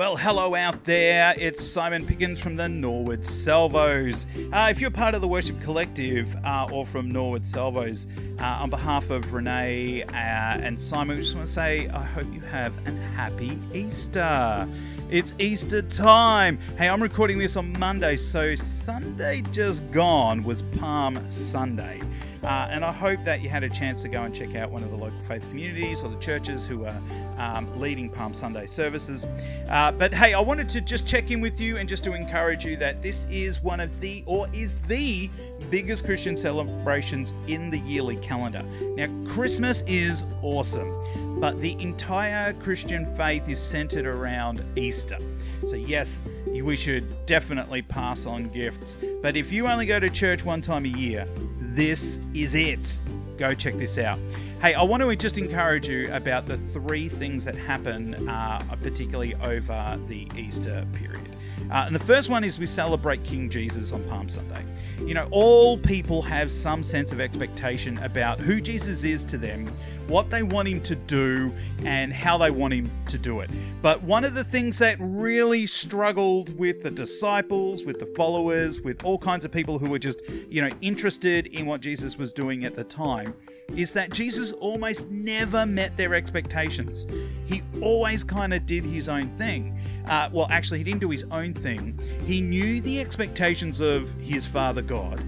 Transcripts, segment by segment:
Well, hello out there. It's Simon Pickens from the Norwood Salvos. Uh, if you're part of the Worship Collective uh, or from Norwood Salvos, uh, on behalf of Renee uh, and Simon, we just want to say I hope you have a happy Easter. It's Easter time. Hey, I'm recording this on Monday, so Sunday just gone was Palm Sunday. Uh, and I hope that you had a chance to go and check out one of the local faith communities or the churches who are um, leading Palm Sunday services. Uh, but hey, I wanted to just check in with you and just to encourage you that this is one of the, or is the biggest Christian celebrations in the yearly calendar. Now, Christmas is awesome, but the entire Christian faith is centered around Easter. So, yes, we should definitely pass on gifts. But if you only go to church one time a year, this is it. Go check this out. Hey, I want to just encourage you about the three things that happen, uh, particularly over the Easter period. Uh, and the first one is we celebrate King Jesus on Palm Sunday. You know, all people have some sense of expectation about who Jesus is to them, what they want him to do, and how they want him to do it. But one of the things that really struggled with the disciples, with the followers, with all kinds of people who were just, you know, interested in what Jesus was doing at the time, is that Jesus almost never met their expectations. He always kind of did his own thing. Uh, well, actually, he didn't do his own thing. He knew the expectations of his Father God,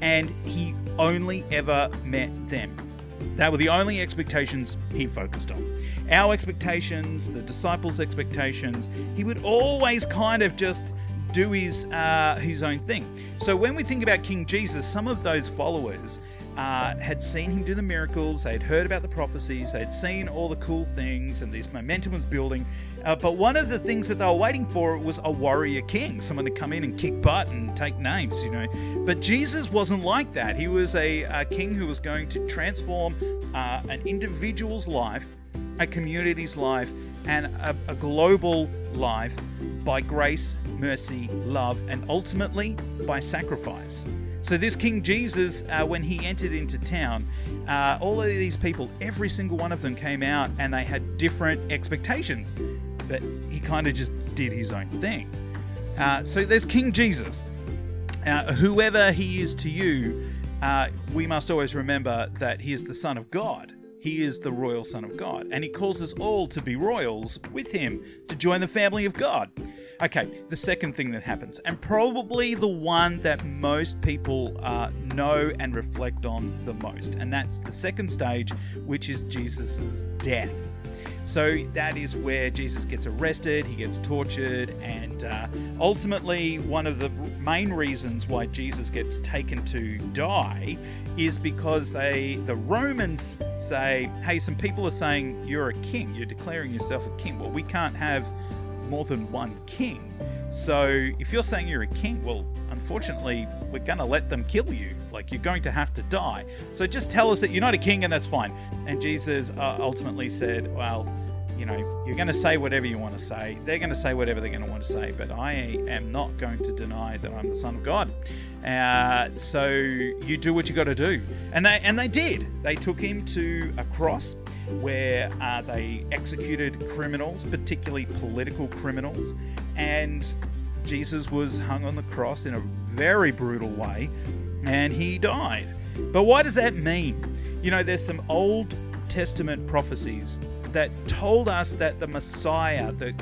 and he only ever met them. That were the only expectations he focused on. Our expectations, the disciples' expectations, he would always kind of just do his uh, his own thing. So when we think about King Jesus, some of those followers uh, had seen him do the miracles, they'd heard about the prophecies, they'd seen all the cool things, and this momentum was building. Uh, but one of the things that they were waiting for was a warrior king, someone to come in and kick butt and take names, you know. But Jesus wasn't like that. He was a, a king who was going to transform uh, an individual's life, a community's life, and a, a global life by grace, mercy, love, and ultimately by sacrifice. So, this King Jesus, uh, when he entered into town, uh, all of these people, every single one of them came out and they had different expectations. But he kind of just did his own thing. Uh, so, there's King Jesus. Uh, whoever he is to you, uh, we must always remember that he is the Son of God. He is the royal Son of God. And he calls us all to be royals with him, to join the family of God. Okay, the second thing that happens, and probably the one that most people uh, know and reflect on the most, and that's the second stage, which is Jesus' death. So that is where Jesus gets arrested, he gets tortured, and uh, ultimately, one of the main reasons why Jesus gets taken to die is because they, the Romans, say, "Hey, some people are saying you're a king. You're declaring yourself a king. Well, we can't have more than one king. So if you're saying you're a king, well, unfortunately, we're going to let them kill you. Like, you're going to have to die. So just tell us that you're not a king and that's fine. And Jesus uh, ultimately said, well, you know, you're going to say whatever you want to say. They're going to say whatever they're going to want to say, but I am not going to deny that I'm the Son of God. Uh, so you do what you got to do, and they and they did. They took him to a cross where uh, they executed criminals, particularly political criminals, and Jesus was hung on the cross in a very brutal way, and he died. But what does that mean? You know, there's some Old Testament prophecies that told us that the Messiah, the,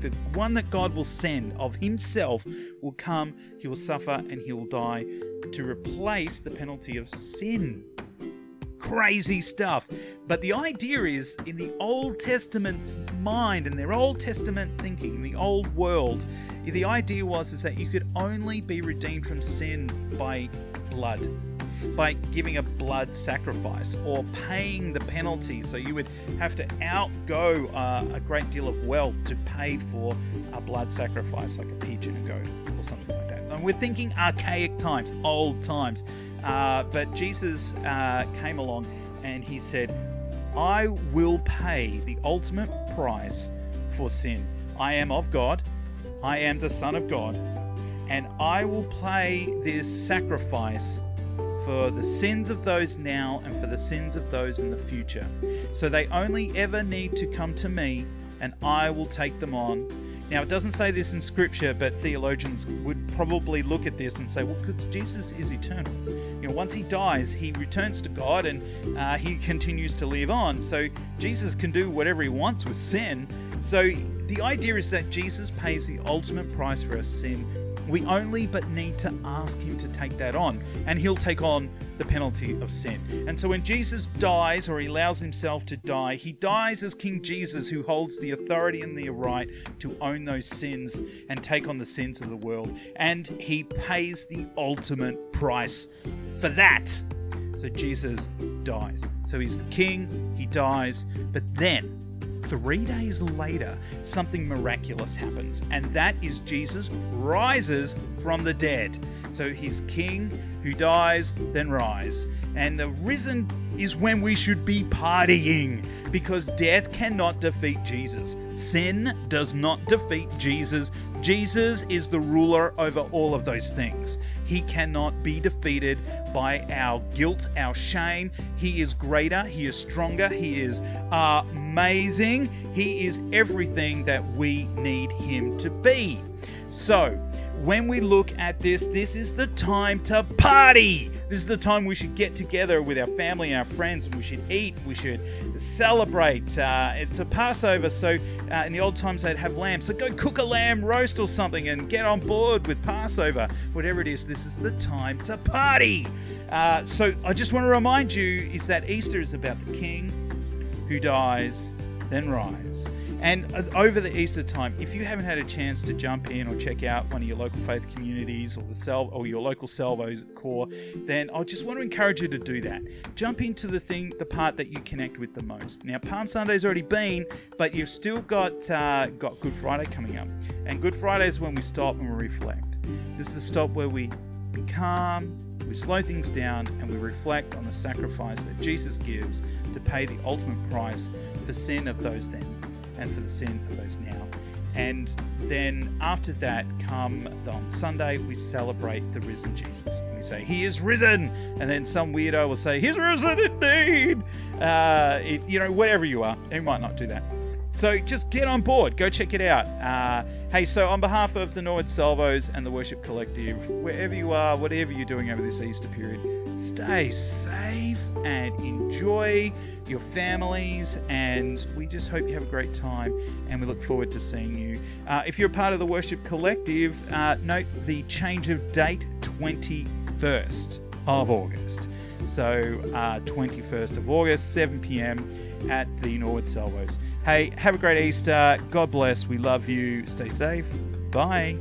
the one that God will send of Himself, will come, He will suffer, and He will die to replace the penalty of sin. Crazy stuff. But the idea is in the Old Testament's mind and their Old Testament thinking, in the old world, the idea was is that you could only be redeemed from sin by blood by giving a blood sacrifice or paying the penalty. So you would have to outgo uh, a great deal of wealth to pay for a blood sacrifice, like a pigeon, a goat, or something like that. And we're thinking archaic times, old times. Uh, but Jesus uh, came along and he said, I will pay the ultimate price for sin. I am of God, I am the Son of God, and I will pay this sacrifice for the sins of those now and for the sins of those in the future. So they only ever need to come to me, and I will take them on. Now, it doesn't say this in scripture, but theologians would probably look at this and say, well, because Jesus is eternal. You know, once he dies, he returns to God and uh, he continues to live on. So Jesus can do whatever he wants with sin. So the idea is that Jesus pays the ultimate price for our sin we only but need to ask Him to take that on, and He'll take on the penalty of sin. And so when Jesus dies or He allows Himself to die, He dies as King Jesus, who holds the authority and the right to own those sins and take on the sins of the world. And He pays the ultimate price for that. So Jesus dies. So He's the King, He dies, but then three days later, something miraculous happens, and that is Jesus rises from the dead. So he's king who dies, then rise. And the risen is when we should be partying because death cannot defeat Jesus. Sin does not defeat Jesus. Jesus is the ruler over all of those things. He cannot be defeated by our guilt, our shame. He is greater, He is stronger, He is amazing. He is everything that we need Him to be. So, when we look at this, this is the time to party. This is the time we should get together with our family and our friends, and we should eat, we should celebrate. Uh, it's a Passover, so uh, in the old times they'd have lamb. So go cook a lamb roast or something and get on board with Passover. Whatever it is, this is the time to party. Uh, so I just want to remind you is that Easter is about the King who dies, then rise. And uh, over the Easter time, if you haven't had a chance to jump in or check out one of your local faith communities or the Sal- or your local Salvos corps, then I just want to encourage you to do that. Jump into the thing, the part that you connect with the most. Now, Palm Sunday's already been, but you've still got uh, got Good Friday coming up, and Good Friday is when we stop and we reflect. This is the stop where we be calm, we slow things down, and we reflect on the sacrifice that Jesus gives to pay the ultimate price for sin of those then and for the sin of those now. And then after that, come on Sunday, we celebrate the risen Jesus. We say, He is risen. And then some weirdo will say, He's risen indeed. Uh, it, you know, whatever you are, he might not do that. So just get on board, go check it out. Uh, hey, so on behalf of the Norwood Salvos and the Worship Collective, wherever you are, whatever you're doing over this Easter period, stay safe and enjoy your families. And we just hope you have a great time and we look forward to seeing you. Uh, if you're a part of the Worship Collective, uh, note the change of date 21st of August. So, uh, 21st of August, 7 p.m. at the Norwood Salvos. Hey, have a great Easter. God bless. We love you. Stay safe. Bye.